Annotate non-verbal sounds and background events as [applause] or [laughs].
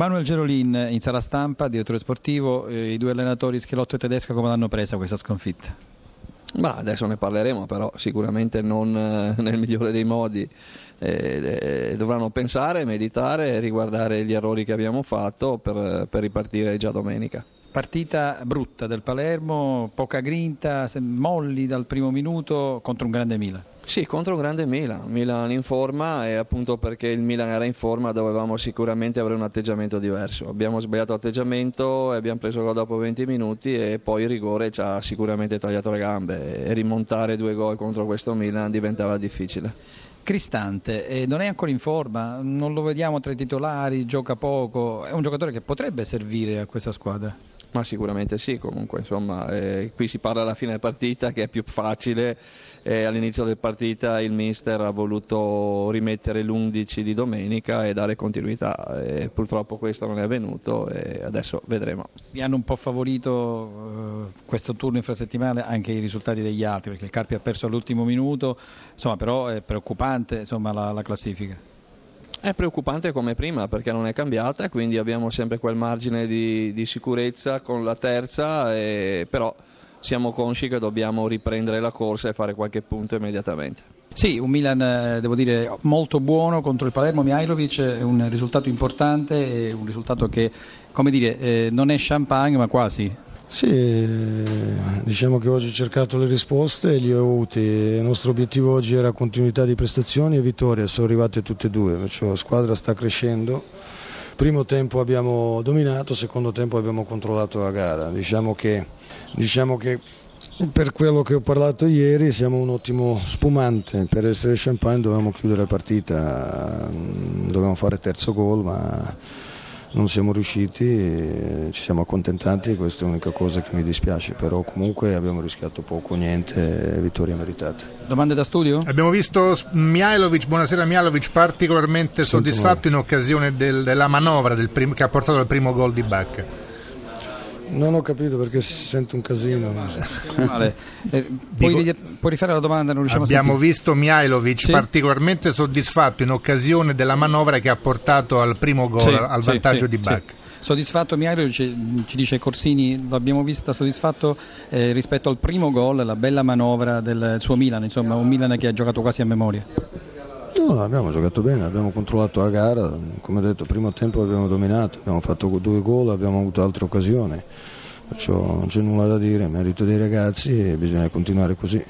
Manuel Gerolin in sala stampa, direttore sportivo, eh, i due allenatori Schelotto e Tedesco come l'hanno presa questa sconfitta? Ma adesso ne parleremo, però sicuramente non eh, nel migliore dei modi. Eh, eh, dovranno pensare, meditare e riguardare gli errori che abbiamo fatto per, per ripartire già domenica. Partita brutta del Palermo, poca grinta, molli dal primo minuto contro un grande Milan. Sì, contro un grande Milan, Milan in forma e appunto perché il Milan era in forma dovevamo sicuramente avere un atteggiamento diverso. Abbiamo sbagliato atteggiamento e abbiamo preso gol dopo 20 minuti e poi il rigore ci ha sicuramente tagliato le gambe e rimontare due gol contro questo Milan diventava difficile. Cristante eh, non è ancora in forma, non lo vediamo tra i titolari, gioca poco, è un giocatore che potrebbe servire a questa squadra. Ma sicuramente sì, comunque insomma, eh, qui si parla alla fine partita che è più facile, eh, all'inizio del partita il mister ha voluto rimettere l'11 di domenica e dare continuità, e purtroppo questo non è avvenuto e adesso vedremo. Vi hanno un po' favorito eh, questo turno infrasettimale anche i risultati degli altri, perché il Carpi ha perso all'ultimo minuto, insomma, però è preoccupante insomma, la, la classifica. È preoccupante come prima perché non è cambiata, quindi abbiamo sempre quel margine di, di sicurezza con la terza, e, però siamo consci che dobbiamo riprendere la corsa e fare qualche punto immediatamente. Sì, un Milan eh, devo dire molto buono contro il Palermo Mihailovic, un risultato importante, un risultato che come dire, eh, non è champagne ma quasi. Sì, diciamo che oggi ho cercato le risposte e le ho avute. Il nostro obiettivo oggi era continuità di prestazioni e vittoria, sono arrivate tutte e due, perciò la squadra sta crescendo. Primo tempo abbiamo dominato, secondo tempo abbiamo controllato la gara. Diciamo che, diciamo che per quello che ho parlato ieri siamo un ottimo spumante, per essere champagne dovevamo chiudere la partita, dovevamo fare terzo gol ma non siamo riusciti, ci siamo accontentati, questa è l'unica cosa che mi dispiace, però comunque abbiamo rischiato poco, niente, vittoria meritata. Domande da studio? Abbiamo visto Mihailovic, buonasera Mihailovic, particolarmente Sento soddisfatto in occasione del, della manovra del prim- che ha portato al primo gol di Bacca. Non ho capito perché si sente un casino. Vale. [laughs] Eh, puoi, Dico, puoi, rifare la domanda? abbiamo visto Mihailovic sì? particolarmente soddisfatto in occasione della manovra che ha portato al primo gol, sì, al vantaggio sì, di Bacca. Soddisfatto Mihailovic, ci dice Corsini, l'abbiamo vista soddisfatto eh, rispetto al primo gol, la bella manovra del suo Milan, insomma un Milan che ha giocato quasi a memoria. No, abbiamo giocato bene, abbiamo controllato la gara, come detto, primo tempo abbiamo dominato, abbiamo fatto due gol, abbiamo avuto altre occasioni, perciò non c'è nulla da dire, merito dei ragazzi e bisogna continuare così.